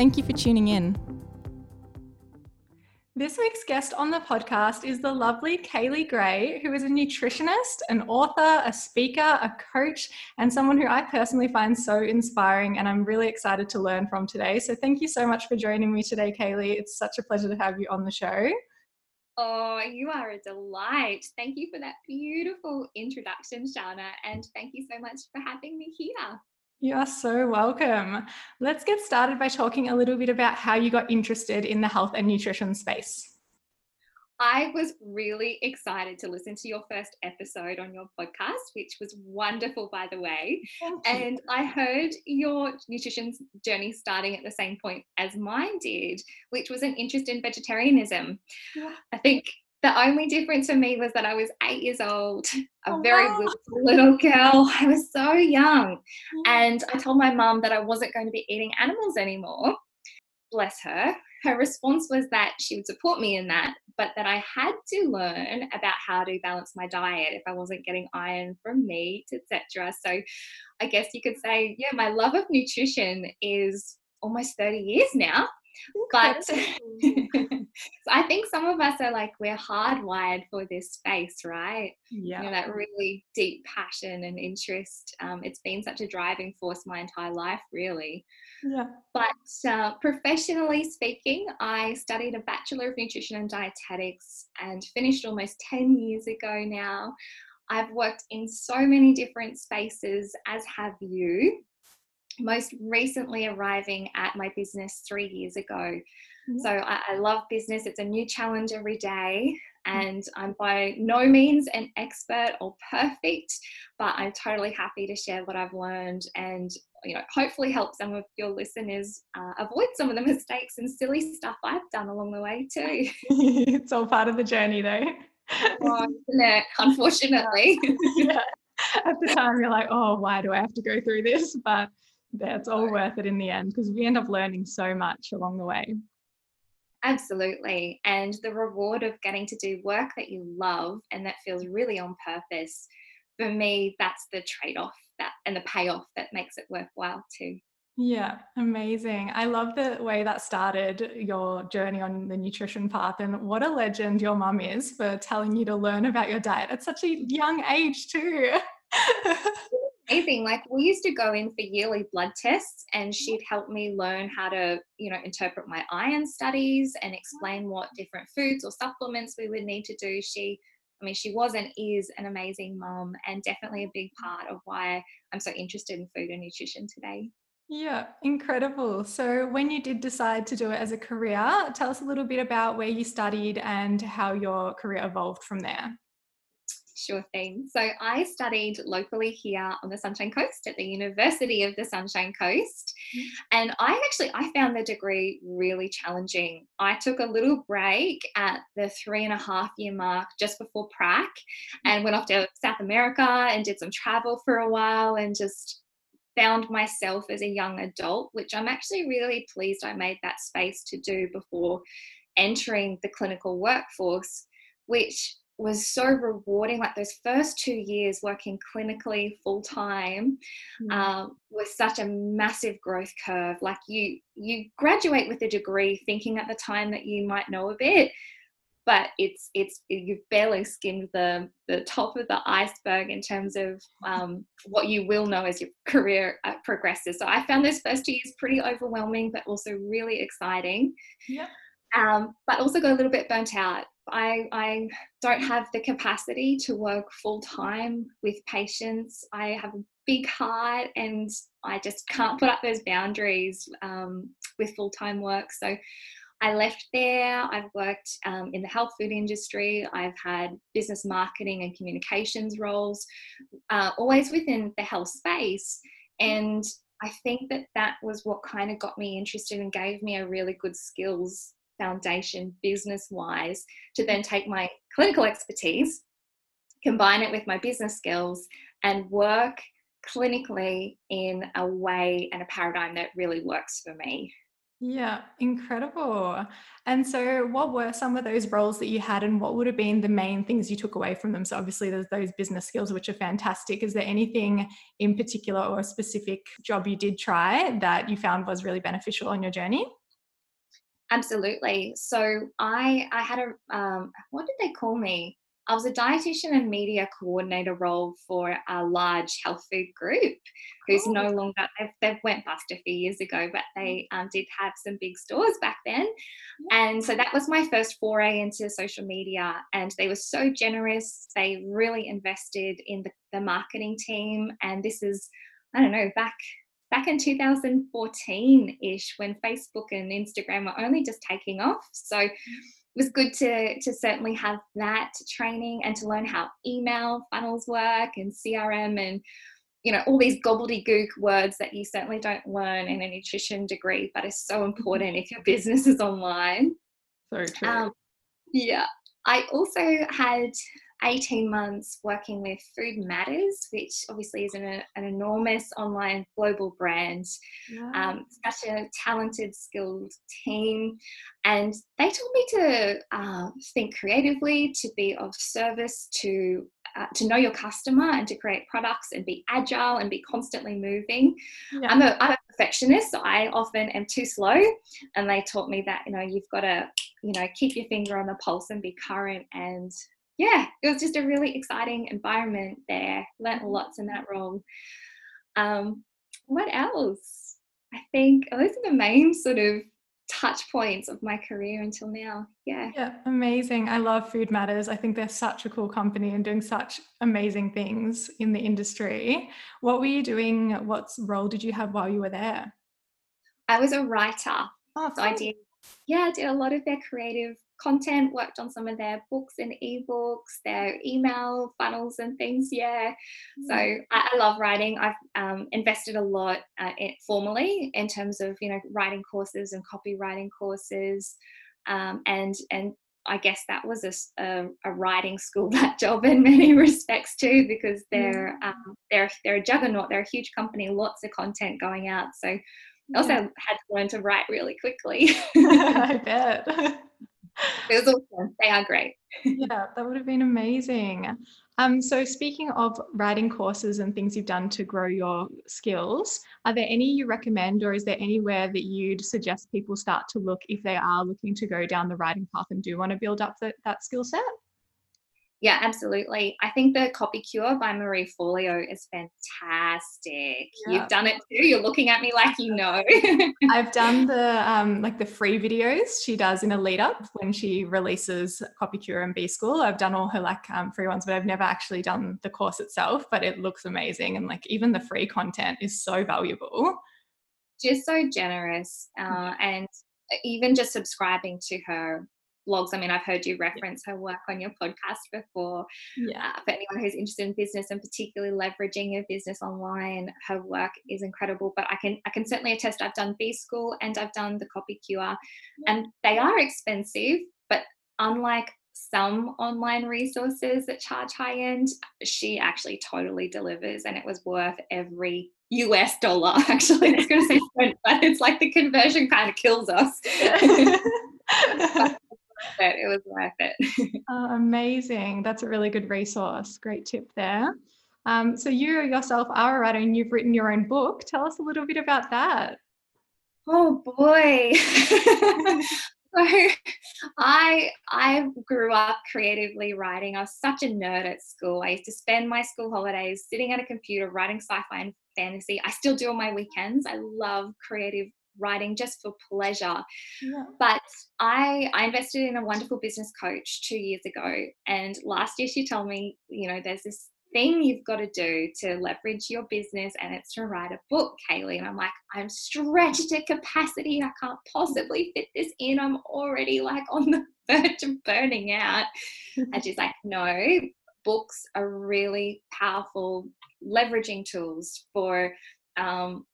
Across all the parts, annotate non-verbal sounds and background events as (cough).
Thank you for tuning in. This week's guest on the podcast is the lovely Kaylee Gray, who is a nutritionist, an author, a speaker, a coach, and someone who I personally find so inspiring and I'm really excited to learn from today. So, thank you so much for joining me today, Kaylee. It's such a pleasure to have you on the show. Oh, you are a delight. Thank you for that beautiful introduction, Shana, and thank you so much for having me here. You are so welcome. Let's get started by talking a little bit about how you got interested in the health and nutrition space. I was really excited to listen to your first episode on your podcast, which was wonderful, by the way. And I heard your nutrition journey starting at the same point as mine did, which was an interest in vegetarianism. Yeah. I think the only difference for me was that I was eight years old, a oh, very wow. little girl. (laughs) I was so young. Mm. And I told my mum that I wasn't going to be eating animals anymore. Bless her. Her response was that she would support me in that, but that I had to learn about how to balance my diet if I wasn't getting iron from meat, etc. So I guess you could say, yeah, my love of nutrition is almost 30 years now but (laughs) so I think some of us are like we're hardwired for this space, right? Yeah, you know, that really deep passion and interest. Um, it's been such a driving force my entire life, really. Yeah. But uh, professionally speaking, I studied a Bachelor of Nutrition and Dietetics and finished almost 10 years ago now. I've worked in so many different spaces, as have you most recently arriving at my business three years ago. Mm-hmm. So I, I, love business. It's a new challenge every day. Mm-hmm. And I'm by no means an expert or perfect, but I'm totally happy to share what I've learned and you know hopefully help some of your listeners uh, avoid some of the (laughs) mistakes and silly stuff I've done along the way too. (laughs) it's all part of the journey though. oh, (laughs) Unfortunately. yeah. At the time you're like, oh, why do I have to go through this? But that's all worth it in the end because we end up learning so much along the way. Absolutely. And the reward of getting to do work that you love and that feels really on purpose, for me, that's the trade off that and the payoff that makes it worthwhile too. Yeah, amazing. I love the way that started your journey on the nutrition path and what a legend your mum is for telling you to learn about your diet at such a young age too. (laughs) amazing. Like we used to go in for yearly blood tests and she'd help me learn how to, you know, interpret my iron studies and explain what different foods or supplements we would need to do. She I mean, she was and is an amazing mom and definitely a big part of why I'm so interested in food and nutrition today. Yeah, incredible. So, when you did decide to do it as a career, tell us a little bit about where you studied and how your career evolved from there. Sure thing. So I studied locally here on the Sunshine Coast at the University of the Sunshine Coast. Mm-hmm. And I actually I found the degree really challenging. I took a little break at the three and a half year mark just before prac mm-hmm. and went off to South America and did some travel for a while and just found myself as a young adult, which I'm actually really pleased I made that space to do before entering the clinical workforce, which was so rewarding. Like those first two years working clinically full time mm. um, was such a massive growth curve. Like you, you graduate with a degree thinking at the time that you might know a bit, but it's it's you've barely skimmed the the top of the iceberg in terms of um, what you will know as your career uh, progresses. So I found those first two years pretty overwhelming, but also really exciting. Yeah. Um, but also got a little bit burnt out I, I don't have the capacity to work full time with patients. I have a big heart and I just can't put up those boundaries um, with full time work. So I left there. I've worked um, in the health food industry. I've had business marketing and communications roles, uh, always within the health space. And I think that that was what kind of got me interested and gave me a really good skills foundation business wise to then take my clinical expertise, combine it with my business skills, and work clinically in a way and a paradigm that really works for me. Yeah, incredible. And so, what were some of those roles that you had, and what would have been the main things you took away from them? So, obviously, there's those business skills, which are fantastic. Is there anything in particular or a specific job you did try that you found was really beneficial on your journey? Absolutely. So, I I had a um, what did they call me? I was a dietitian and media coordinator role for a large health food group who's oh. no longer, they've, they've, went bust a few years ago, but they um, did have some big stores back then. And so that was my first foray into social media. And they were so generous. They really invested in the, the marketing team. And this is, I don't know, back back in 2014 ish when Facebook and Instagram were only just taking off. So it was good to to certainly have that training and to learn how email funnels work and CRM and you know all these gobbledygook words that you certainly don't learn in a nutrition degree, but it's so mm-hmm. important if your business is online. So true. Um, yeah, I also had 18 months working with Food Matters, which obviously is an, an enormous online global brand. Um, such a talented, skilled team. And they told me to uh, think creatively, to be of service, to uh, to know your customer and to create products and be agile and be constantly moving. Yeah. I'm, a, I'm a perfectionist, so I often am too slow. And they taught me that, you know, you've got to, you know, keep your finger on the pulse and be current and yeah, it was just a really exciting environment there. Learned lots in that role. Um, what else? I think oh, those are the main sort of touch points of my career until now. Yeah. Yeah, amazing. I love Food Matters. I think they're such a cool company and doing such amazing things in the industry. What were you doing? What role did you have while you were there? I was a writer. Oh, so I did yeah, I did a lot of their creative content, worked on some of their books and ebooks, their email funnels and things. Yeah. So mm. I, I love writing. I've um, invested a lot uh, in, formally in terms of, you know, writing courses and copywriting courses. Um, and, and I guess that was a, a, a, writing school (laughs) that job in many respects too, because they're mm. um, they're they're a juggernaut. They're a huge company, lots of content going out. So I also had to learn to write really quickly. (laughs) I (laughs) bet it was awesome. They are great. (laughs) yeah, that would have been amazing. Um, so, speaking of writing courses and things you've done to grow your skills, are there any you recommend, or is there anywhere that you'd suggest people start to look if they are looking to go down the writing path and do want to build up the, that skill set? Yeah, absolutely. I think the Copy Cure by Marie Forleo is fantastic. Yeah. You've done it too. You're looking at me like you know. I've done (laughs) the um, like the free videos she does in a lead up when she releases Copy Cure and B School. I've done all her like um, free ones, but I've never actually done the course itself. But it looks amazing, and like even the free content is so valuable. Just so generous, uh, and even just subscribing to her blogs. I mean, I've heard you reference her work on your podcast before. Yeah. Uh, for anyone who's interested in business and particularly leveraging your business online, her work is incredible. But I can I can certainly attest. I've done B School and I've done the Copy Cure, and they are expensive. But unlike some online resources that charge high end, she actually totally delivers, and it was worth every US dollar. (laughs) Actually, I was going to say, (laughs) (laughs) but it's like the conversion kind of kills us. It. It was worth it. uh, (laughs) amazing. That's a really good resource. Great tip there. Um, so you yourself are a writer and you've written your own book. Tell us a little bit about that. Oh boy. (laughs) so I I grew up creatively writing. I was such a nerd at school. I used to spend my school holidays sitting at a computer writing sci-fi and fantasy. I still do on my weekends. I love creative writing just for pleasure. Yeah. But I I invested in a wonderful business coach two years ago, and last year she told me, you know, there's this thing you've got to do to leverage your business and it's to write a book kaylee and i'm like i'm stretched at capacity i can't possibly fit this in i'm already like on the (laughs) verge of burning out (laughs) and she's like no books are really powerful leveraging tools for um,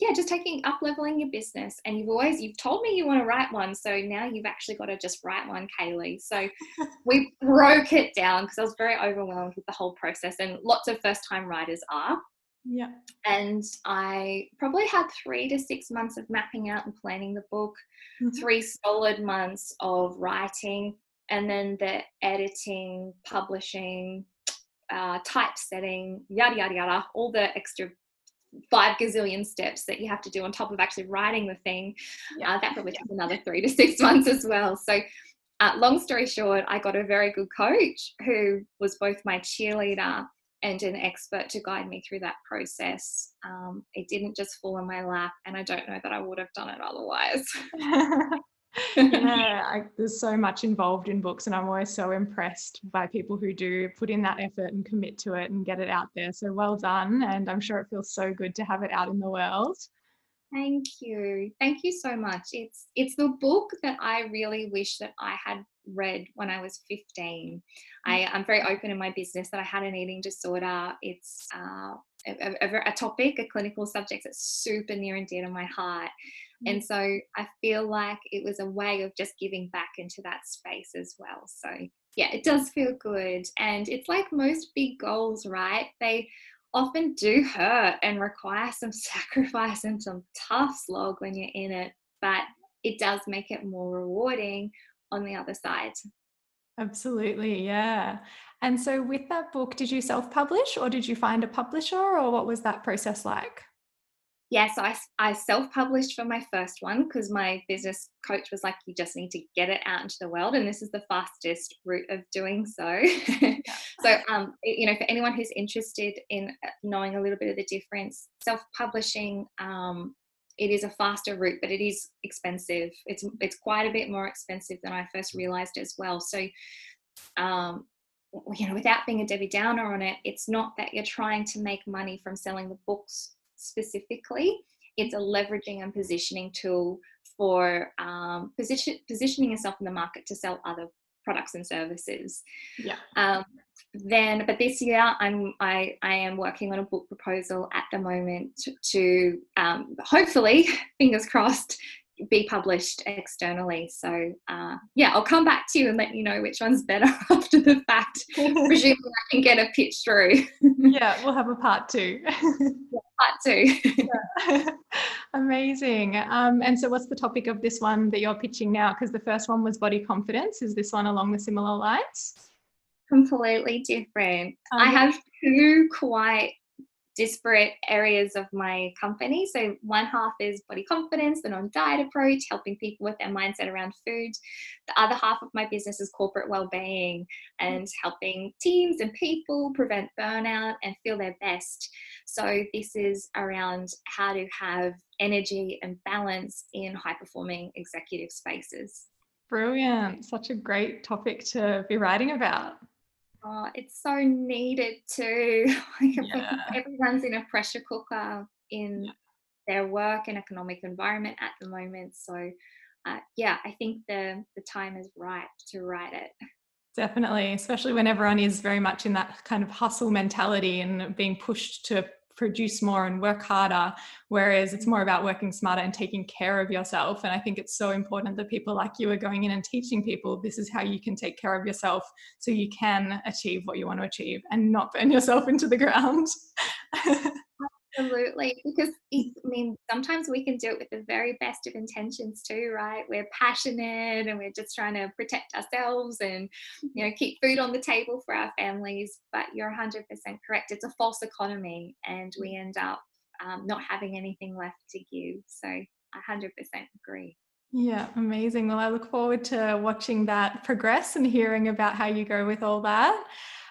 yeah, just taking up leveling your business. And you've always you've told me you want to write one, so now you've actually got to just write one, Kaylee. So (laughs) we broke it down because I was very overwhelmed with the whole process, and lots of first time writers are. Yeah. And I probably had three to six months of mapping out and planning the book, mm-hmm. three solid months of writing, and then the editing, publishing, uh, typesetting, yada, yada, yada, all the extra five gazillion steps that you have to do on top of actually writing the thing. Yeah. Uh, that probably takes another three to six (laughs) months as well. So, uh, long story short, I got a very good coach who was both my cheerleader and an expert to guide me through that process. Um, it didn't just fall in my lap, and I don't know that I would have done it otherwise. (laughs) yeah, (laughs) I, there's so much involved in books, and I'm always so impressed by people who do put in that effort and commit to it and get it out there. So well done, and I'm sure it feels so good to have it out in the world. Thank you. Thank you so much. It's it's the book that I really wish that I had read when I was 15. I, am mm. very open in my business that I had an eating disorder. It's uh, a, a, a, topic, a clinical subject that's super near and dear to my heart. And mm. so I feel like it was a way of just giving back into that space as well. So yeah, it does feel good. And it's like most big goals, right? They often do hurt and require some (laughs) sacrifice and some tough slog when you're in it, but it does make it more rewarding on the other side. Absolutely, yeah. And so, with that book, did you self publish or did you find a publisher, or what was that process like? Yes, yeah, so I, I self published for my first one because my business coach was like, you just need to get it out into the world. And this is the fastest route of doing so. (laughs) so, um, you know, for anyone who's interested in uh, knowing a little bit of the difference, self publishing um, it is a faster route, but it is expensive. It's it's quite a bit more expensive than I first realized as well. So, um, you know, without being a Debbie Downer on it, it's not that you're trying to make money from selling the books specifically. It's a leveraging and positioning tool for um, position, positioning yourself in the market to sell other products and services. Yeah. Um, then, but this year I'm I, I am working on a book proposal at the moment to, um, hopefully, (laughs) fingers crossed, be published externally. So uh, yeah, I'll come back to you and let you know which one's better (laughs) after the fact. (laughs) Presumably, I can get a pitch through. yeah, we'll have a part two. yeah, part two. Amazing. Um, and so, what's the topic of this one that you're pitching now? Because the first one was body confidence. Is this one along the similar lines? Completely different. Um, I have two quite disparate areas of my company. So, one half is body confidence, the non diet approach, helping people with their mindset around food. The other half of my business is corporate well being and helping teams and people prevent burnout and feel their best. So, this is around how to have energy and balance in high performing executive spaces. Brilliant. Such a great topic to be writing about. Oh, it's so needed too. (laughs) yeah. Everyone's in a pressure cooker in yeah. their work and economic environment at the moment. So, uh, yeah, I think the the time is right to write it. Definitely, especially when everyone is very much in that kind of hustle mentality and being pushed to produce more and work harder whereas it's more about working smarter and taking care of yourself. And i think it's so important that people like you are going in and teaching people this is how you can take care of yourself so you can achieve what you want to achieve and not burn yourself into the ground (laughs) Absolutely, because I mean, sometimes we can do it with the very best of intentions too, right? We're passionate and we're just trying to protect ourselves and you know keep food on the table for our families. But you're 100% correct; it's a false economy, and we end up um, not having anything left to give. So I 100% agree. Yeah, amazing. Well, I look forward to watching that progress and hearing about how you go with all that.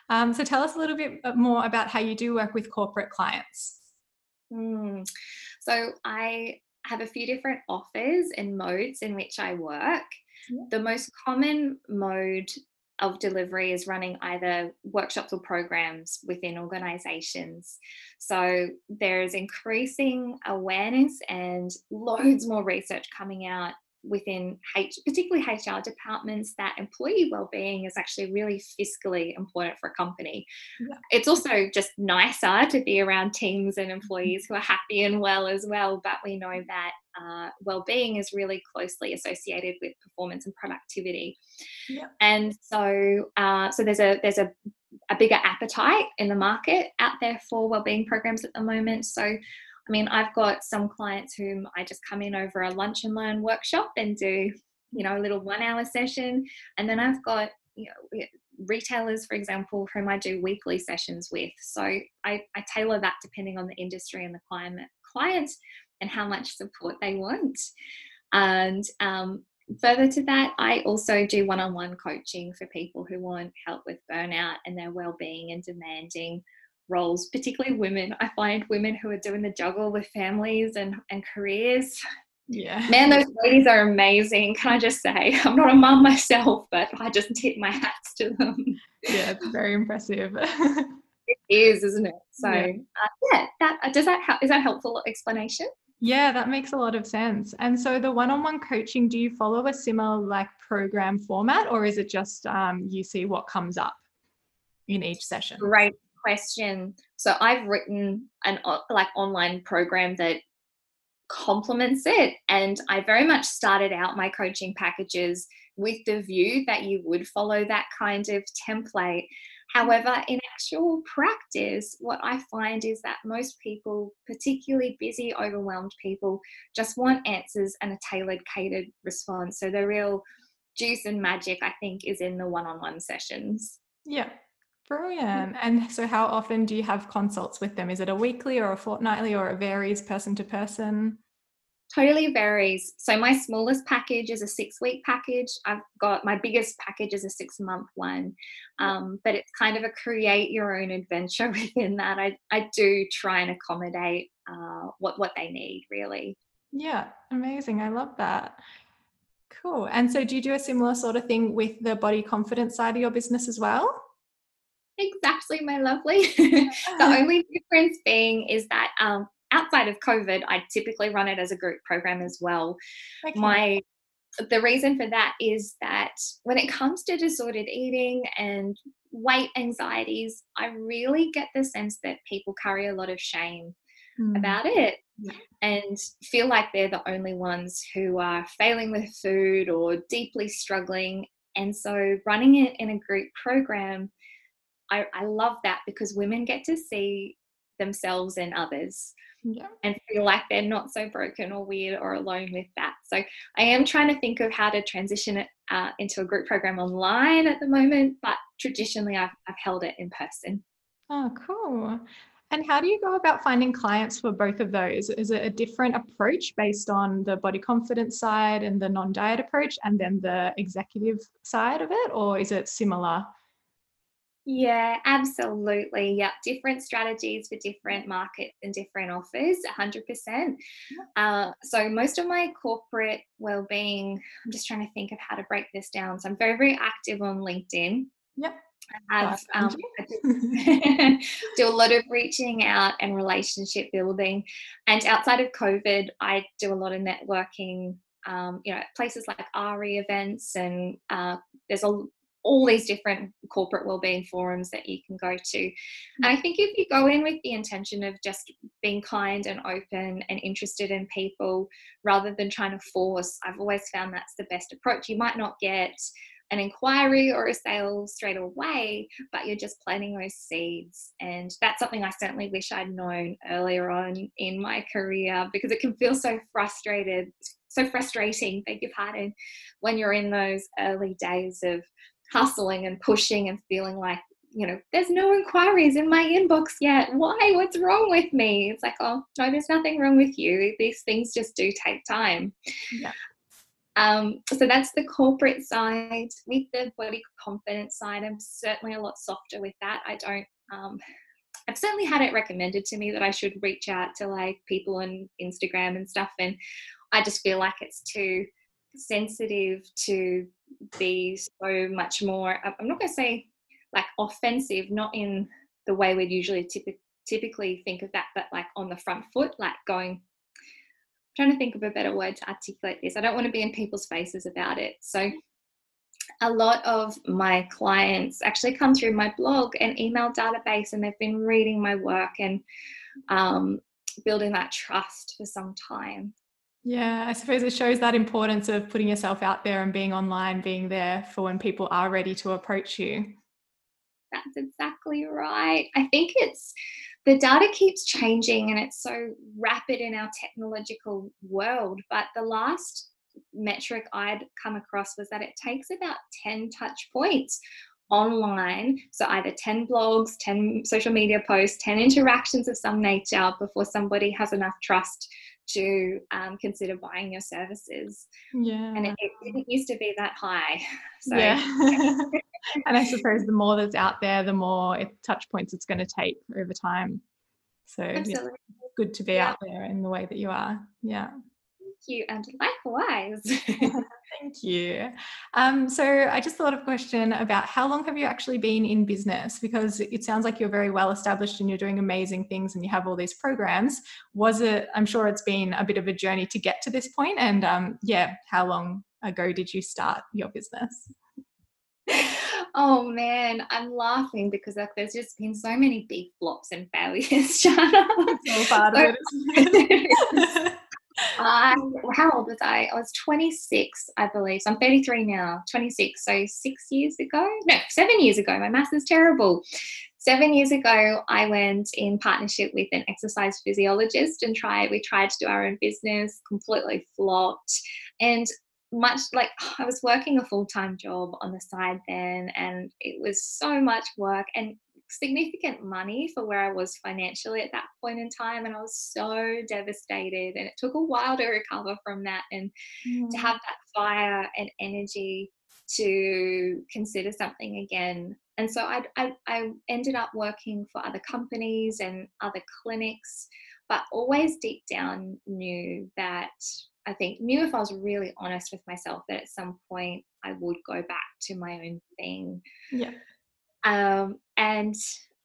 Um, so, tell us a little bit more about how you do work with corporate clients. Mm. So I have a few different offers and modes in which I work. Yeah. The most common mode of delivery is running either workshops or programs within organizations. So there's increasing awareness and loads more research coming out within H, particularly HR departments, that employee well-being is actually really fiscally important for a company. Yeah. It's also just nicer to be around teams and employees who are happy and well as well. But we know that uh, well-being is really closely associated with performance and productivity. Yeah. And so, uh, so there's a there's a a bigger appetite in the market out there for well-being programs at the moment. So I mean, I've got some clients whom I just come in over a lunch and learn workshop and do, you know, a little one hour session. And then I've got, you know, retailers, for example, whom I do weekly sessions with. So I, I tailor that depending on the industry and the climate client and how much support they want. And um, further to that, I also do one on one coaching for people who want help with burnout and their well being and demanding roles, particularly women. I find women who are doing the juggle with families and, and careers. Yeah. Man, those ladies are amazing. Can I just say? (laughs) I'm not a mum myself, but I just tip my hats to them. Yeah, it's very impressive. (laughs) it is, isn't it? So, yeah, uh, yeah that uh, does that help? Is that helpful explanation? Yeah, that makes a lot of sense. And so, the one-on-one coaching, do you follow a similar like program format, or is it just um, you see what comes up in each session? Right question. So I've written an like online program that complements it and I very much started out my coaching packages with the view that you would follow that kind of template. Mm-hmm. However, in actual practice, what I find is that most people, particularly busy, overwhelmed people, just want answers and a tailored, catered response. So the real juice and magic, I think, is in the one on one sessions. Yeah, Brilliant. And so, how often do you have consults with them? Is it a weekly or a fortnightly, or it varies person to person? Totally varies. So, my smallest package is a six week package. I've got my biggest package is a six month one. Um, but it's kind of a create your own adventure (laughs) within that. I, I do try and accommodate uh, what, what they need, really. Yeah, amazing. I love that. Cool. And so, do you do a similar sort of thing with the body confidence side of your business as well? Exactly, my lovely. (laughs) (laughs) the only difference being is that um, outside of COVID, I typically run it as a group program as well. Okay. My the reason for that is that when it comes to disordered eating and weight anxieties, I really get the sense that people carry a lot of shame mm. about it yeah. and feel like they're the only ones who are failing with food or deeply struggling. And so, running it in a group program I, I love that because women get to see themselves and others yeah. and feel like they're not so broken or weird or alone with that. So I am trying to think of how to transition it uh, into a group program online at the moment, but traditionally I've, I've held it in person. Oh, cool. And how do you go about finding clients for both of those? Is it a different approach based on the body confidence side and the non diet approach, and then the executive side of it, or is it similar? Yeah, absolutely. Yeah, different strategies for different markets and different offers, 100%. Uh, so, most of my corporate well-being, I'm just trying to think of how to break this down. So, I'm very, very active on LinkedIn. Yep. I have um, I (laughs) (laughs) do, a lot of reaching out and relationship building, and outside of COVID, I do a lot of networking. Um, you know, places like ARI events, and uh, there's a all these different corporate wellbeing forums that you can go to. And I think if you go in with the intention of just being kind and open and interested in people rather than trying to force, I've always found that's the best approach. You might not get an inquiry or a sale straight away, but you're just planting those seeds. And that's something I certainly wish I'd known earlier on in my career because it can feel so frustrated, so frustrating, beg your pardon, when you're in those early days of hustling and pushing and feeling like you know there's no inquiries in my inbox yet. Why? What's wrong with me? It's like oh no there's nothing wrong with you. These things just do take time. Yeah. um, so that's the corporate side. With the body confidence side i'm certainly a lot softer with that. I don't um, I've certainly had it recommended to me that I should reach out to like people on Instagram and stuff, and I just feel like it's too sensitive to be so much more i'm not going to say like offensive not in the way we'd usually typ- typically think of that but like on the front foot like going trying to think of a better word to articulate this. I don't want to be in people's faces about it. So a lot of my clients actually come through my blog and email database and they've been reading my work and um, building that trust for some time. Yeah, I suppose it shows that importance of putting yourself out there and being online, being there for when people are ready to approach you. That's exactly right. I think it's the data keeps changing and it's so rapid in our technological world. But the last metric I'd come across was that it takes about 10 touch points online. So either 10 blogs, 10 social media posts, 10 interactions of some nature before somebody has enough trust to um, consider buying your services. Yeah. And it, it, didn't used to be that high. (laughs) So, yeah. (laughs) and I suppose the more that's out there, the more it, touch points it's going to take over time. So Absolutely. it's good to be yeah. out there in the way that you are. Yeah you and likewise. (laughs) Thank you. Um, so I just thought of a question about how long have you actually been in business? Because it sounds like you're very well established and you're doing amazing things and you have all these programs. Was it, I'm sure it's been a bit of a journey to get to this point And um, yeah, how long ago did you start your business? Oh man, I'm laughing because like there's just been so many big flops and failures, (laughs) Shana. It's all part so, of it. (laughs) I, um, how old was I? I was 26, I believe. So I'm 33 now, 26. So six years ago, no, seven years ago. My math is terrible. Seven years ago, I went in partnership with an exercise physiologist and tried. We tried to do our own business, completely flopped, and much like I was working a full time job on the side then, and it was so much work. And significant money for where I was financially at that point in time. And I was so devastated. And it took a while to recover from that and mm. to have that fire and energy to consider something again. And so I, I, I ended up working for other companies and other clinics, but always deep down knew that I think knew if I was really honest with myself that at some point I would go back to my own thing. Yeah. Um, and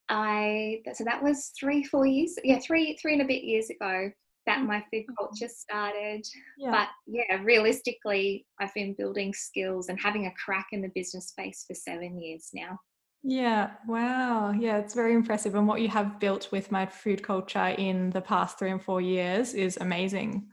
I so that was three, four years, yeah, three, three and a bit years ago that my food mm-hmm. culture started. Yeah. But yeah, realistically, I've been building skills and having a crack in the business space for seven years now. Yeah, wow. Yeah, it's very impressive. And what you have built with my food culture in the past three and four years is amazing.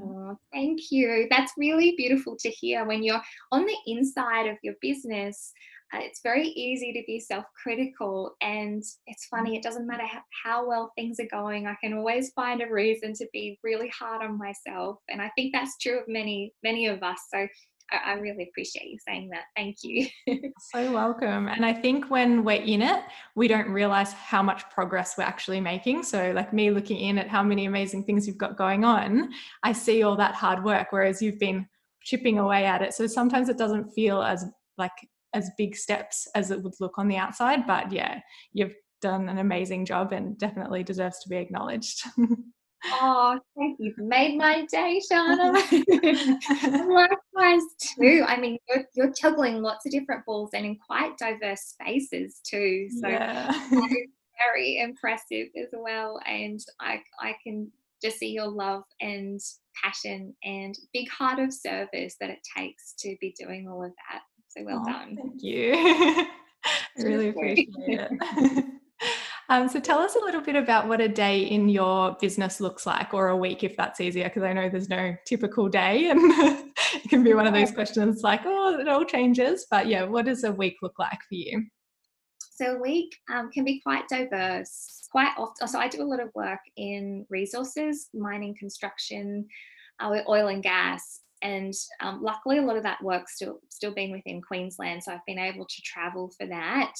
Oh, thank you. That's really beautiful to hear when you're on the inside of your business it's very easy to be self critical. And it's mm. funny, it doesn't matter how, how, well things are going, I can always find a reason to be really hard on myself. And I think that's true of many, many of us. So I, I really appreciate you saying that. Thank you. (laughs) so welcome. And I think when we're in it, we don't realize how much progress we're actually making. So, like me looking in at how many amazing things you've got going on, I see all that hard work, whereas you've been chipping away at it. So sometimes it doesn't feel as like as big steps as it would look on the outside. But yeah, you've done an amazing job and definitely deserves to be acknowledged. oh, thank you. Made my day, Shana. (laughs) Likewise, too. I mean, you're, you're juggling lots of different balls and in quite diverse spaces, too. So yeah. very impressive as well. And I, I can just see your love and passion and big heart of service that it takes to be doing all of that. So well oh, done. Thank you. (laughs) I really appreciate it. (laughs) Um, so tell us a little bit about what a day in your business looks like, or a week if that's easier, because I know there's no typical day, (laughs) and it can be one of those questions like, oh, it all changes. But yeah, what does a week look like for you? So a week um, can be quite diverse. Quite often, so I do a lot of work in resources, mining, construction, uh, oil and gas, and um, luckily a lot of that work's still still been within queensland so i've been able to travel for that.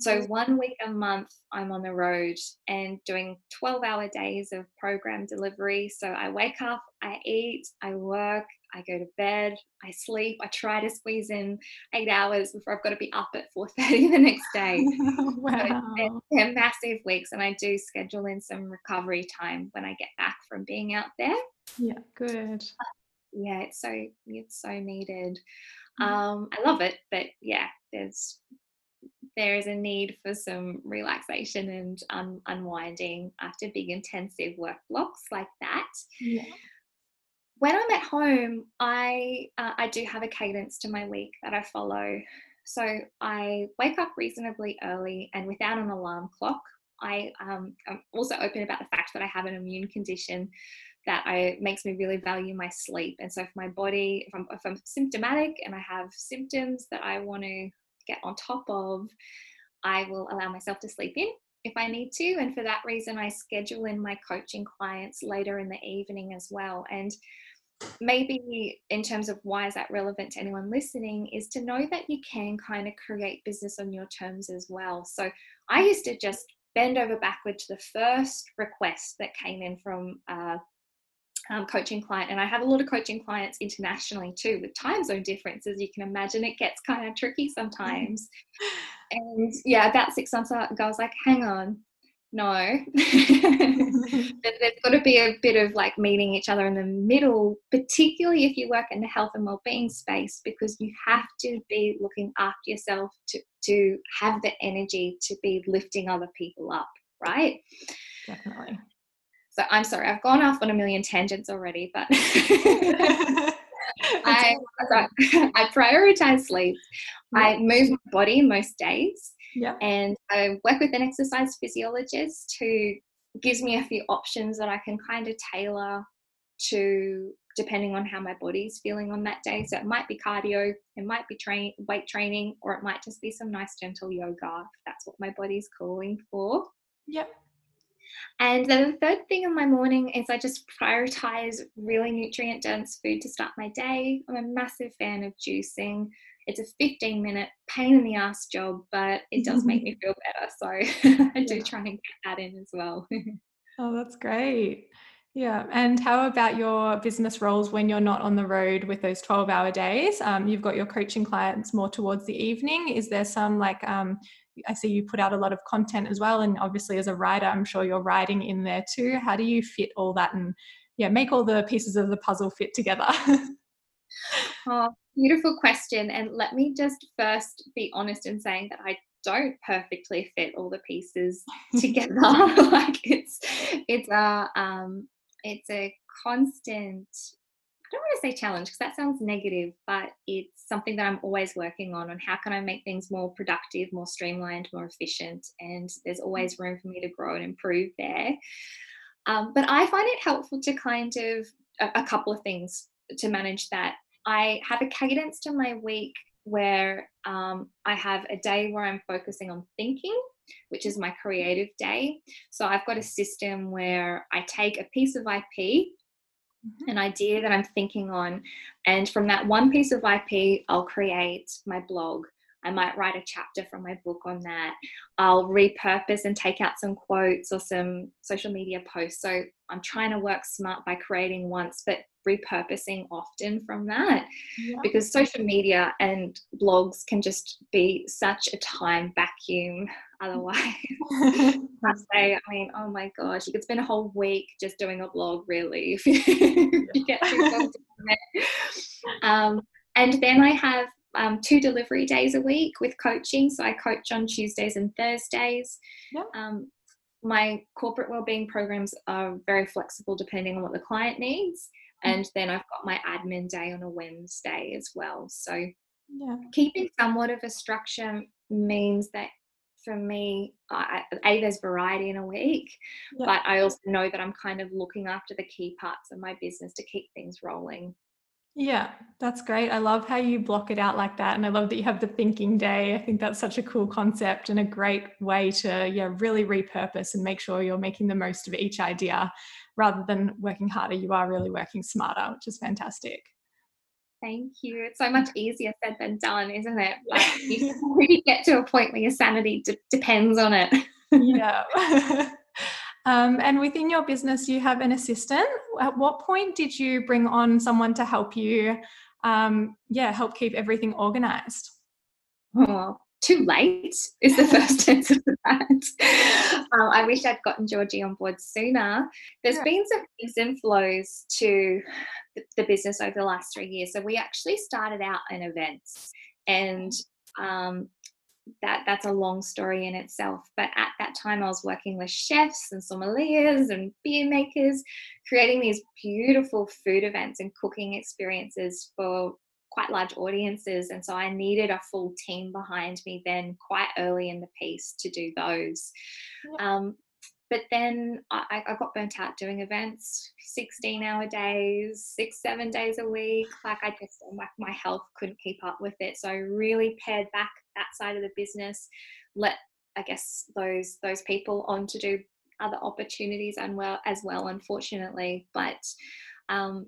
So one week a month i'm on the road and doing 12 hour days of program delivery. So i wake up i eat i work i go to bed i sleep i try to squeeze in eight hours before i've got to be up at 4.30 the next day. (laughs) Wow. so they're massive weeks and i do schedule in some recovery time when i get back from being out there. Yeah good yeah it's so it's so needed mm. um i love it but yeah there's there is a need for some relaxation and un- unwinding after big intensive work blocks like that. Yeah. When I'm at home, I uh, I do have a cadence to my week that I follow. So I wake up reasonably early and without an alarm clock. I um, I'm also open about the fact that I have an immune condition that I makes me really value my sleep. And so if my body, if I'm, if I'm symptomatic and I have symptoms that I want to get on top of, I will allow myself to sleep in if I need to. And for that reason, I schedule in my coaching clients later in the evening as well. And maybe in terms of why is that relevant to anyone listening is to know that you can kind of create business on your terms as well. So I used to just bend over backward to the first request that came in from uh, um, coaching client, and I have a lot of coaching clients internationally too, with time zone differences. You can imagine it gets kind of tricky sometimes. and yeah, about six months ago, I was like, hang on, no. (laughs) There's got to be a bit of like meeting each other in the middle, particularly if you work in the health and well-being space, because you have to be looking after yourself to, to have the energy to be lifting other people up, right? Definitely. So I'm sorry, I've gone off on a million tangents already, but (laughs) I, (laughs) I prioritize sleep. I move my body most days. Yeah. And I work with an exercise physiologist who gives me a few options that I can kind of tailor to depending on how my body's feeling on that day. So it might be cardio, it might be train weight training, or it might just be some nice gentle yoga if that's what my body's calling for. Yep. And then the third thing in my morning is I just prioritize really nutrient dense food to start my day. I'm a massive fan of juicing. It's a 15 minute pain in the ass job, but it does (laughs) make me feel better. So (laughs) I do try and get that in as well. (laughs) oh, that's great. Yeah. And how about your business roles when you're not on the road with those 12 hour days? Um, you've got your coaching clients more towards the evening. Is there some like um, I see you put out a lot of content as well. And obviously, as a writer, I'm sure you're writing in there too. How do you fit all that and yeah, make all the pieces of the puzzle fit together? (laughs) oh, beautiful question. And let me just first be honest in saying that I don't perfectly fit all the pieces (laughs) together. (laughs) like it's it's a um it's a constant don't want to say challenge because that sounds negative, but it's something that I'm always working on on how can I make things more productive, more streamlined, more efficient, and there's mm. always room for me to grow and improve there. Um, but I find it helpful to kind of a, a couple of things to manage that. I have a cadence to my week where um, I have a day where I'm focusing on thinking, which is my creative day. So I've got a system where I take a piece of IP. Mm-hmm. an idea that I'm thinking on. And from that one piece of IP, I'll create my blog. I might write a chapter from my book on that. I'll repurpose and take out some quotes or some social media posts. So I'm trying to work smart by creating once, but repurposing often from that yeah. because social media and blogs can just be such a time vacuum otherwise. (laughs) (laughs) I say I mean oh my gosh you could spend a whole week just doing a blog really (laughs) if you, get too um, and then I have um, two delivery days a week with coaching. So I coach on Tuesdays and Thursdays. Yeah. um, my corporate wellbeing programs are very flexible depending on what the client needs. And then I've got my admin day on a Wednesday as well. So yeah. keeping somewhat of a structure means that for me, I, a there's variety in a week, yeah. but I also know that I'm kind of looking after the key parts of my business to keep things rolling. Yeah, that's great. I love how you block it out like that. And I love that you have the thinking day. I think that's such a cool concept and a great way to yeah, really repurpose and make sure you're making the most of each idea rather than working harder, you are really working smarter, which is fantastic. Thank you. It's so much easier said than done, isn't it? Like you (laughs) really get to a point where your sanity d- depends on it. yeah. (laughs) um, and within your business, you have an assistant. At what point did you bring on someone to help you? Um, yeah, help keep everything organized. Oh, too late is the (laughs) first answer to that. Um, I wish I'd gotten Georgie on board sooner. There's yeah. been some ebbs and flows to the business over the last three years. So we actually started out in events and um, that that's a long story in itself. But at that time, I was working with chefs and sommeliers and beer makers, creating these beautiful food events and cooking experiences for quite large audiences. And so I needed a full team behind me then, quite early in the piece, to do those. Yeah. Um, but then I, I, got burnt out doing events 16 hour days six seven days a week (sighs) like i just like my health couldn't keep up with it so i really pared back that side of the business let i guess those those people on to do other opportunities and well as well unfortunately but um,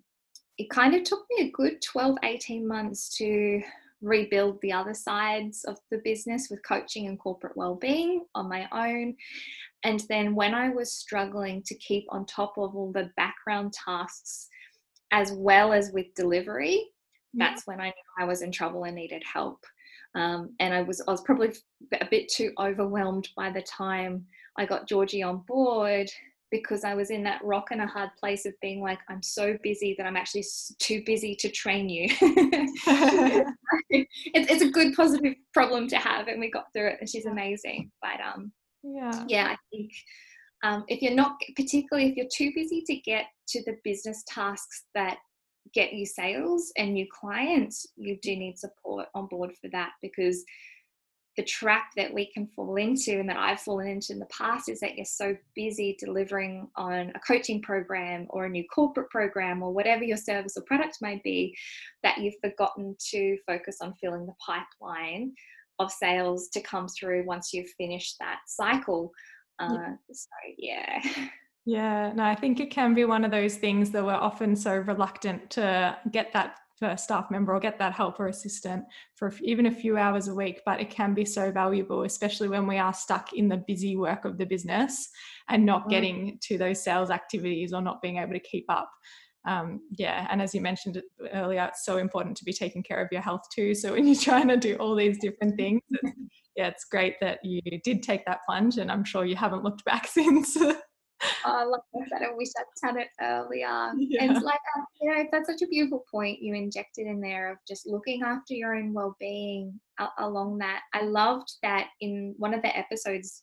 it kind of took me a good 12 18 months to rebuild the other sides of the business with coaching and corporate well-being on my own. And then when i was struggling to keep on top of all the background tasks as well as with delivery that's when i knew i was in trouble and needed help. Um, and I was I was probably a bit too overwhelmed by the time I got Georgie on board because I was in that rock and a hard place of being like, I'm so busy that I'm actually too busy to train you. (laughs) (laughs) it's, it's a good positive problem to have, and we got through it, and she's amazing. But um, yeah, yeah, I think um, if you're not, particularly if you're too busy to get to the business tasks that get you sales and new clients, you do need support on board for that because the trap that we can fall into and that I've fallen into in the past is that you're so busy delivering on a coaching program or a new corporate program or whatever your service or product may be that you've forgotten to focus on filling the pipeline of sales to come through once you've finished that cycle. Uh, yeah. So, yeah. (laughs) Yeah, no, I think it can be one of those things that we're often so reluctant to get that staff member or get that help or assistant for even a few hours a week but it can be so valuable especially when we are stuck in the busy work of the business and not mm. getting to those sales activities or not being able to keep up. Um, yeah and as you mentioned earlier it's so important to be taking care of your health too. So when you're trying to do all these different (laughs) things it's, yeah it's great that you did take that plunge and i'm sure you haven't looked back (laughs) since oh, like I said, I wish I'd had done it earlier. (laughs) Yeah. And like, um, you know, that's such a beautiful point you injected in there of just looking after your own well-being along that. I loved that in one of the episodes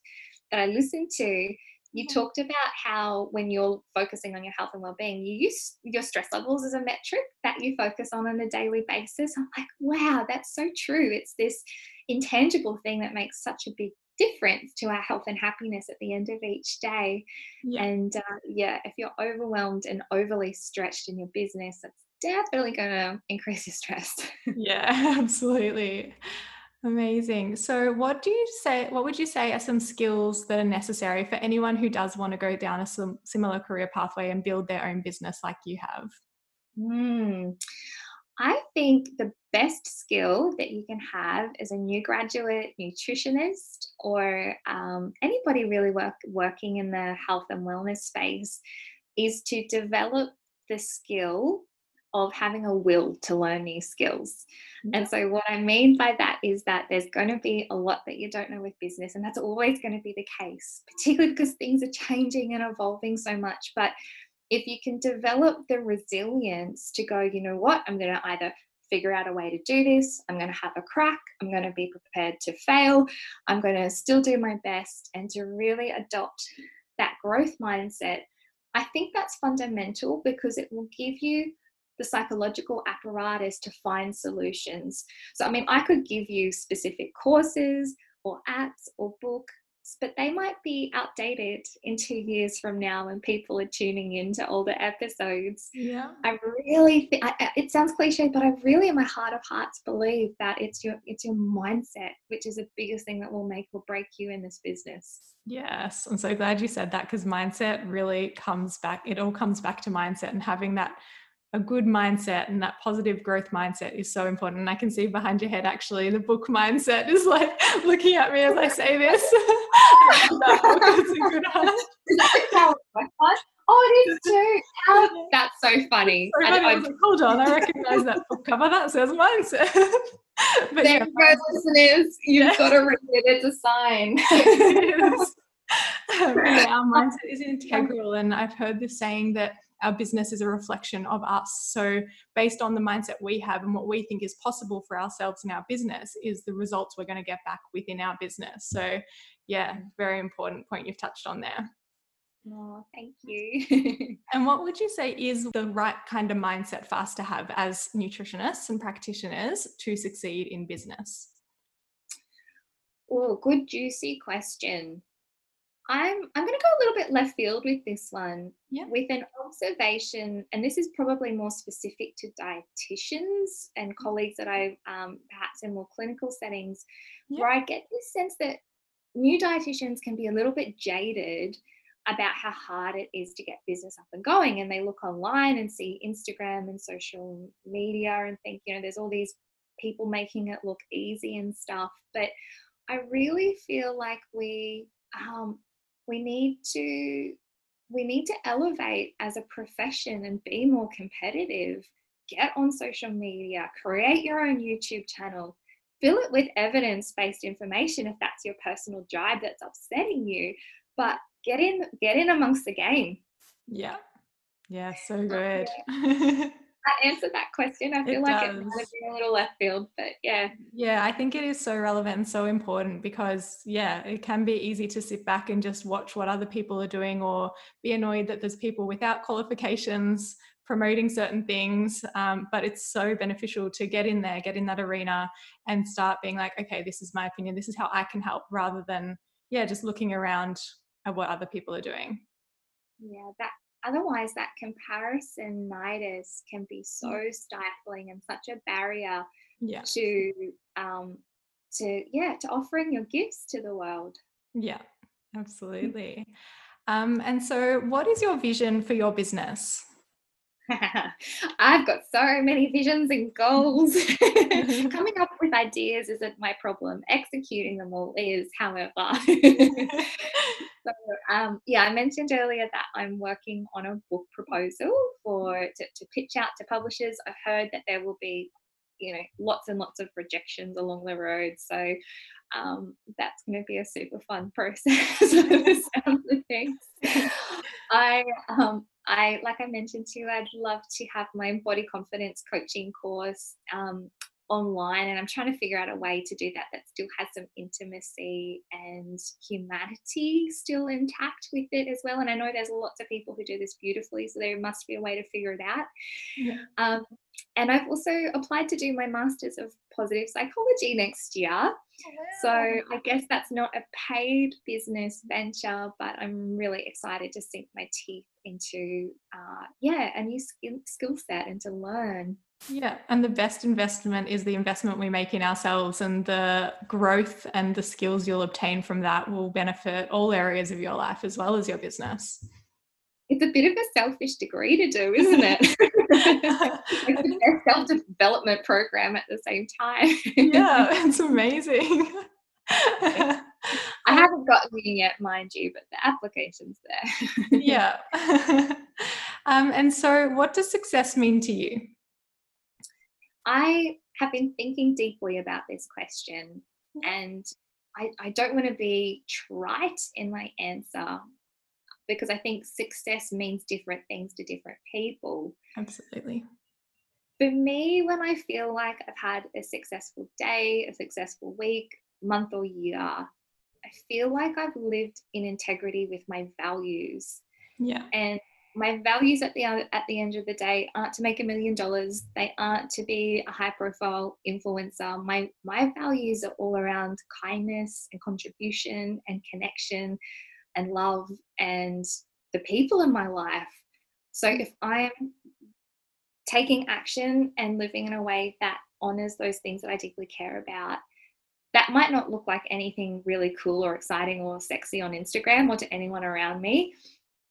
that I listened to, you mm-hmm. talked about how when you're focusing on your health and well-being you use your stress levels as a metric that you focus on on a daily basis i'm like wow that's so true it's this intangible thing that makes such a big difference to our health and happiness at the end of each day. Yeah. And uh, yeah, if you're overwhelmed and overly stretched in your business, that's definitely going to increase your stress. yeah, (laughs) absolutely. Amazing. So, what do you say? What would you say are some skills that are necessary for anyone who does want to go down a similar career pathway and build their own business like you have? Mm. I think the best skill that you can have as a new graduate nutritionist or um, anybody really work, working in the health and wellness space is to develop the skill of having a will to learn new skills. And so, what I mean by that is that there's going to be a lot that you don't know with business, and that's always going to be the case, particularly because things are changing and evolving so much. But if you can develop the resilience to go, you know what, I'm going to either figure out a way to do this, I'm going to have a crack, I'm going to be prepared to fail, I'm going to still do my best, and to really adopt that growth mindset, I think that's fundamental because it will give you the psychological apparatus to find solutions. So, I mean, I could give you specific courses or apps or book but they might be outdated in two years from now when people are tuning in into older episodes. Yeah. I really think it sounds cliche, but I really, in my heart of hearts, believe that it's your it's your mindset which is the biggest thing that will make or break you in this business. Yes, I'm so glad you said that because mindset really comes back. It all comes back to mindset and having that a good mindset and that positive growth mindset is so important. And I can see behind your head actually the book mindset is like (laughs) looking at me as I say this. (laughs) it's a good one. Oh, it is too. (laughs) that's so funny. So funny. I, I, like, Hold on, I recognize that book cover. That says mindset. but there yeah, you go, listeners. You've yeah. got to read it. It's a sign. um, yeah, our mindset is integral, and I've heard this saying that our business is a reflection of us. So, based on the mindset we have and what we think is possible for ourselves and our business, is the results we're going to get back within our business. So, yeah, very important point you've touched on there. Oh, thank you. (laughs) and what would you say is the right kind of mindset for us to have as nutritionists and practitioners to succeed in business? Oh, good juicy question. I'm I'm going to go a little bit left field with this one. Yeah. With an observation, and this is probably more specific to dietitians and mm. colleagues that I um, perhaps in more clinical settings, yeah. where I get this sense that new dietitians can be a little bit jaded about how hard it is to get business up and going. And they look online and see Instagram and social media and think, you know, there's all these people making it look easy and stuff. But I really feel like we um, we need to we need to elevate as a profession and be more competitive. Get on social media, create your own YouTube channel, fill it with evidence based information if that's your personal drive that's upsetting you. But get in, get in amongst the game. Yeah. Yeah, so good. (laughs) I answered that question. I feel it like does. it might be a little left field, but yeah. Yeah, I think it is so relevant and so important because, yeah, it can be easy to sit back and just watch what other people are doing or be annoyed that there's people without qualifications promoting certain things. Um, but it's so beneficial to get in there, get in that arena and start being like, okay, this is my opinion, this is how I can help rather than, yeah, just looking around at what other people are doing. Yeah, that otherwise that comparisonitis can be so mm. stifling and such a barrier yeah. to um to yeah to offering your gifts to the world yeah absolutely (laughs) um and so what is your vision for your business (laughs) I've got so many visions and goals. (laughs) Coming up with ideas isn't my problem. Executing them all is, however. (laughs) so, um, yeah, I mentioned earlier that I'm working on a book proposal for to, to pitch out to publishers. I've heard that there will be, you know, lots and lots of rejections along the road. So um, that's going to be a super fun process. (laughs) sounds of (laughs) things. I um, I, like I mentioned to you, I'd love to have my body confidence coaching course um, online, and I'm trying to figure out a way to do that that still has some intimacy and humanity still intact with it as well. And I know there's lots of people who do this beautifully, so there must be a way to figure it out. Yeah. Um, and I've also applied to do my Masters of Positive Psychology next year. So I guess that's not a paid business venture, but I'm really excited to sink my teeth into, uh, yeah, a new skill, skill set and to learn. Yeah, and the best investment is the investment we make in ourselves, and the growth and the skills you'll obtain from that will benefit all areas of your life as well as your business. It's a bit of a selfish degree to do, isn't it? (laughs) it's a self development program at the same time. yeah, it's amazing. (laughs) I haven't gotten in yet, mind you, but the application's there. yeah. (laughs) (laughs) Um, and so, what does success mean to you? I have been thinking deeply about this question, and I, I don't want to be trite in my answer because I think success means different things to different people. Absolutely. For me, when I feel like I've had a successful day, a successful week, month, or year, I feel like I've lived in integrity with my values. Yeah. And my values at the uh, at the end of the day aren't to make a million dollars. They aren't to be a high profile influencer. My my values are all around kindness and contribution and connection and love and the people in my life. So if I'm taking action and living in a way that honors those things that I deeply care about, that might not look like anything really cool or exciting or sexy on Instagram or to anyone around me,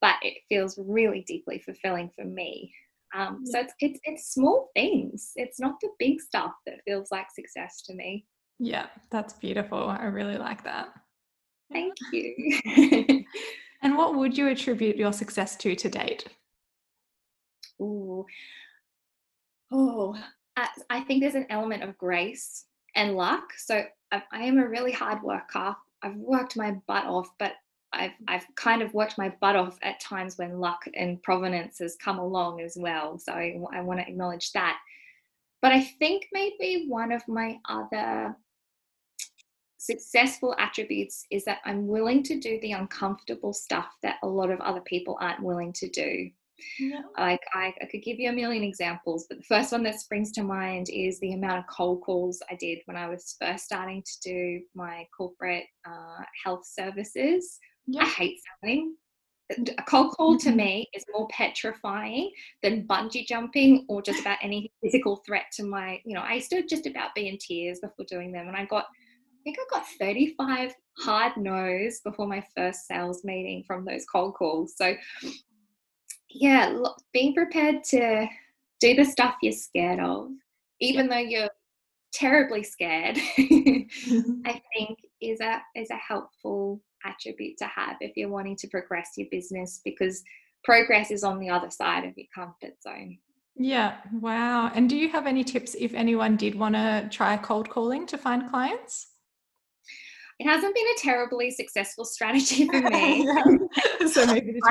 but it feels really deeply fulfilling for me. Um, yeah. So it's, it's it's small things. It's not the big stuff that feels like success to me. Yeah, that's beautiful. I really like that. Thank (laughs) you. and what would you attribute your success to to date? Ooh. Oh, I think there's an element of grace and luck. So I am a really hard worker. I've worked my butt off, but I've I've kind of worked my butt off at times when luck and provenance has come along as well. So I, I want to acknowledge that. But I think maybe one of my other successful attributes is that I'm willing to do the uncomfortable stuff that a lot of other people aren't willing to do. Yeah. Like I, I, could give you a million examples, but the first one that springs to mind is the amount of cold calls I did when I was first starting to do my corporate uh, health services. Yeah. I hate selling. A cold call to mm-hmm. me is more petrifying than bungee jumping or just about any physical threat to my, you know, I used to just about be in tears before doing them. And I got, I think I got 35 hard no's before my first sales meeting from those cold calls. So yeah, being prepared to do the stuff you're scared of, even though you're terribly scared, (laughs) I think is a is a helpful attribute to have if you're wanting to progress your business because progress is on the other side of your comfort zone. Yeah, wow. And do you have any tips if anyone did want to try cold calling to find clients? It hasn't been a terribly successful strategy for me. (laughs) (laughs) so maybe (laughs)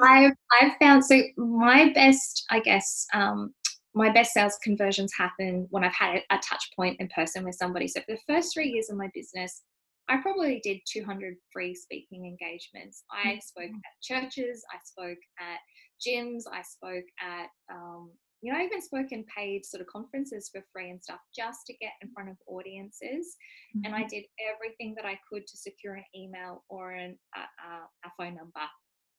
I've, I've found so my best, I guess, um, my best sales conversions happen when I've had a touch point in person with somebody. So for the first three years of my business, I probably did 200 free speaking engagements. I spoke mm-hmm. at churches, I spoke at gyms, I spoke at um, you know, I even spoken paid sort of conferences for free and stuff just to get in front of audiences. Mm-hmm. And I mm-hmm. did everything that I could to secure an email or an, a, a phone number.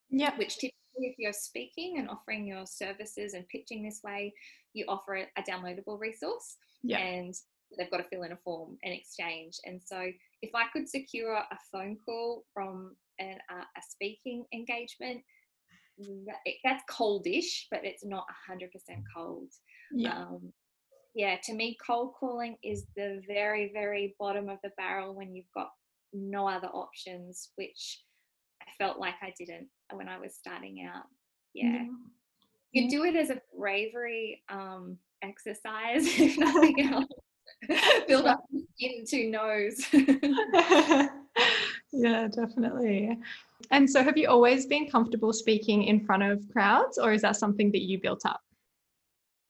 Yeah. Which typically, if you're speaking and offering your services and pitching this way, you offer a, a downloadable resource. Yeah. And they've got to fill in a form and exchange. And so, if I could secure a phone call from an, uh, a speaking engagement, that's coldish, but it's not 100% cold. Yeah. Um, yeah, to me, cold calling is the very, very bottom of the barrel when you've got no other options, which I felt like I didn't when I was starting out. Yeah. yeah. You yeah. do it as a bravery um, exercise, (laughs) if nothing (laughs) else. Build up skin to nose. (laughs) yeah, definitely. And so, have you always been comfortable speaking in front of crowds, or is that something that you built up?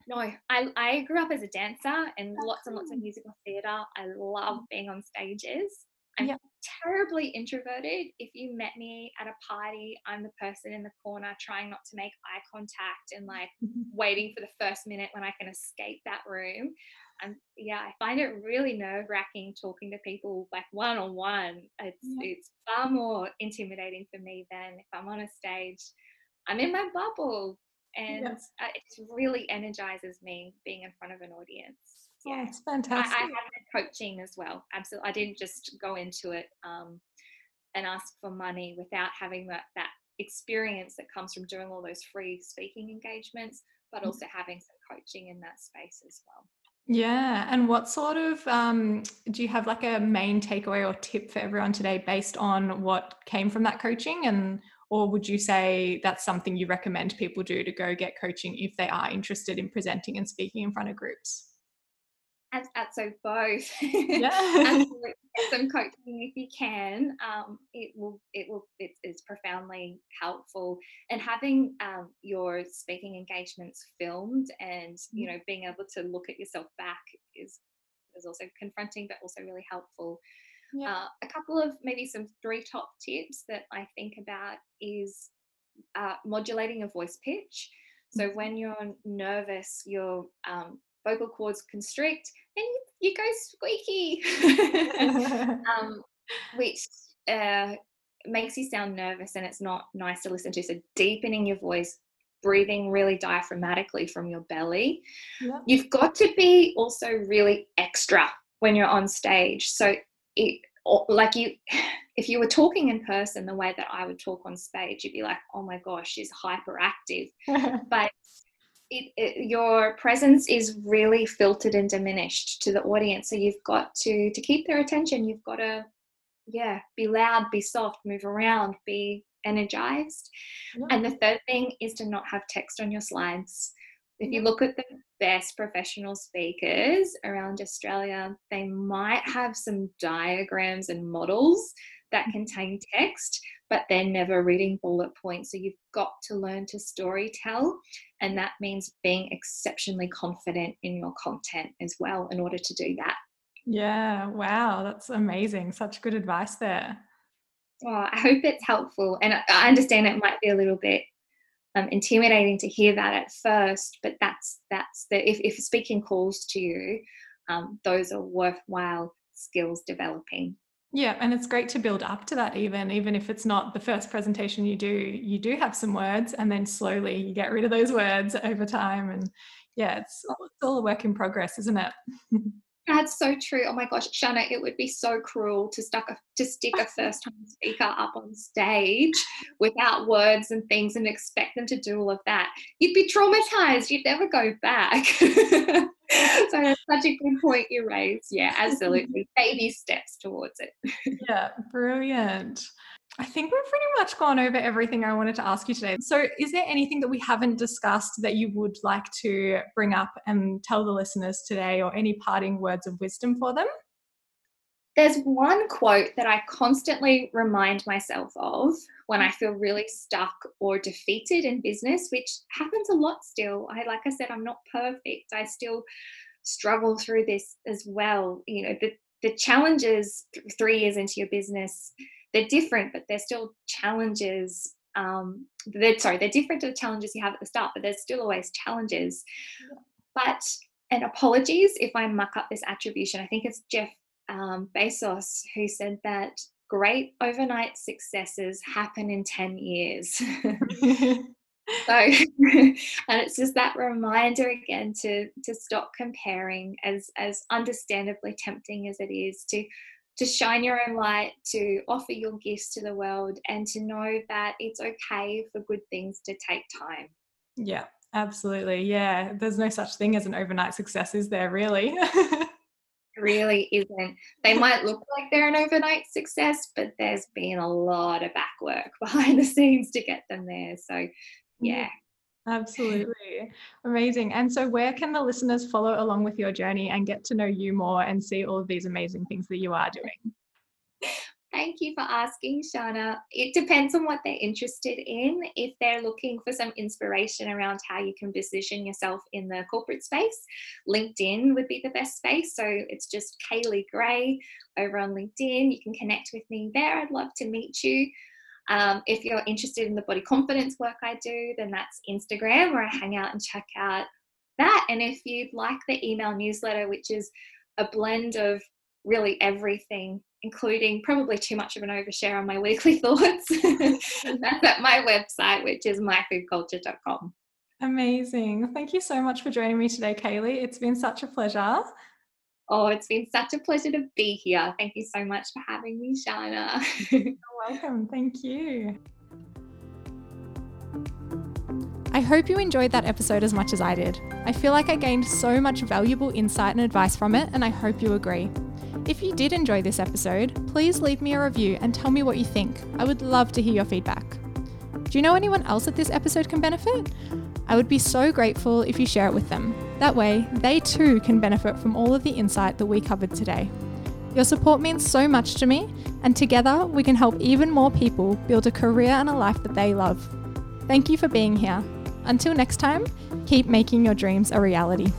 No, I, I grew up as a dancer and lots and lots of mm. musical theatre. I love mm. being on stages. I'm yep. terribly introverted. If you met me at a party, I'm the person in the corner trying not to make eye contact and like mm-hmm. waiting for the first minute when I can escape that room. And yeah, I find it really nerve wracking talking to people like one on one. It's yeah. it's far more intimidating for me than if I'm on a stage. I'm in my bubble, and yeah. it really energizes me being in front of an audience. Oh, yeah, it's fantastic. I, I had coaching as well. Absolutely, I didn't just go into it um, and ask for money without having that that experience that comes from doing all those free speaking engagements, but mm. also having some coaching in that space as well. Yeah. And what sort of, um, do you have like a main takeaway or tip for everyone today based on what came from that coaching? And, or would you say that's something you recommend people do to go get coaching if they are interested in presenting and speaking in front of groups? At, at so both (laughs) yeah. (laughs) some coaching if you can um, it will it will it is profoundly helpful and having um, your speaking engagements filmed and you mm-hmm. know being able to look at yourself back is is also confronting but also really helpful yeah. uh, a couple of maybe some three top tips that i think about is uh, modulating a voice pitch so mm-hmm. when you're nervous, your um, vocal cords constrict and you, you go squeaky, (laughs) (laughs) um, which uh, makes you sound nervous and it's not nice to listen to. So, deepening your voice, breathing really diaphragmatically from your belly. Yep. You've got to be also really extra when you're on stage. So, it like you (sighs) if you were talking in person the way that I would talk on stage, you'd be like, oh my gosh, she's hyperactive. (laughs) but it, it, your presence is really filtered and diminished to the audience. So you've got to to keep their attention. You've got to, yeah, be loud, be soft, move around, be energized. Yeah. And the third thing is to not have text on your slides. If you look at the best professional speakers around Australia, they might have some diagrams and models that contain text, but they're never reading bullet points. So you've got to learn to story tell, and that means being exceptionally confident in your content as well in order to do that. Yeah, wow, that's amazing. Such good advice there. Oh, I hope it's helpful. And I understand it might be a little bit um, intimidating to hear that at first, but that's that's the if, if speaking calls to you, um, those are worthwhile skills developing. Yeah, and it's great to build up to that even even if it's not the first presentation you do, you do have some words and then slowly you get rid of those words over time and yeah, it's, it's all a work in progress, isn't it? (laughs) That's so true. Oh my gosh, Shanna, it would be so cruel to stuck a, to stick a first time speaker up on stage without words and things and expect them to do all of that. You'd be traumatized. You'd never go back. (laughs) (laughs) so that's such a good point you raised. Yeah, absolutely. (laughs) Baby steps towards it. (laughs) yeah, brilliant. I think we've pretty much gone over everything I wanted to ask you today. So, is there anything that we haven't discussed that you would like to bring up and tell the listeners today, or any parting words of wisdom for them? There's one quote that I constantly remind myself of when I feel really stuck or defeated in business, which happens a lot still. I like I said, I'm not perfect. I still struggle through this as well. You know, the the challenges three years into your business they're different, but they're still challenges. Um, they're sorry, they're different to the challenges you have at the start, but there's still always challenges. But and apologies if I muck up this attribution. I think it's Jeff um, Bezos who said that great overnight successes happen in 10 years. (laughs) (laughs) so (laughs) and it's just that reminder again to to stop comparing as as understandably tempting as it is to to shine your own light, to offer your gifts to the world, and to know that it's okay for good things to take time. Yeah, absolutely. Yeah, there's no such thing as an overnight success, is there, really? Really isn't. They (laughs) might look like they're an overnight success, but there's been a lot of back work (laughs) behind the scenes to get them there. So, yeah, Absolutely. Amazing. And so, where can the listeners follow along with your journey and get to know you more and see all of these amazing things that you are doing? Thank you for asking, Shana. It depends on what they're interested in. If they're looking for some inspiration around how you can position yourself in the corporate space, LinkedIn would be the best space. So it's just Kaylee Gray over on LinkedIn. You can connect with me there. I'd love to meet you. Um, if you're interested in the body confidence work I do, then that's Instagram where I hang out and check out that. And if you'd like the email newsletter, which is a blend of really everything, including probably too much of an overshare on my weekly (laughs) thoughts, that's at my website, which is myfoodculture.com. Amazing. Thank you so much for joining me today, Kaylee. It's been such a pleasure. Oh, it's been such a pleasure to be here. Thank you so much for having me, Shana. (laughs) You're welcome. Thank you. I hope you enjoyed that episode as much as I did. I feel like I gained so much valuable insight and advice from it, and I hope you agree. If you did enjoy this episode, please leave me a review and tell me what you think. I would love to hear your feedback. Do you know anyone else that this episode can benefit? I would be so grateful if you share it with them. That way, they too can benefit from all of the insight that we covered today. Your support means so much to me, and together we can help even more people build a career and a life that they love. Thank you for being here. Until next time, keep making your dreams a reality.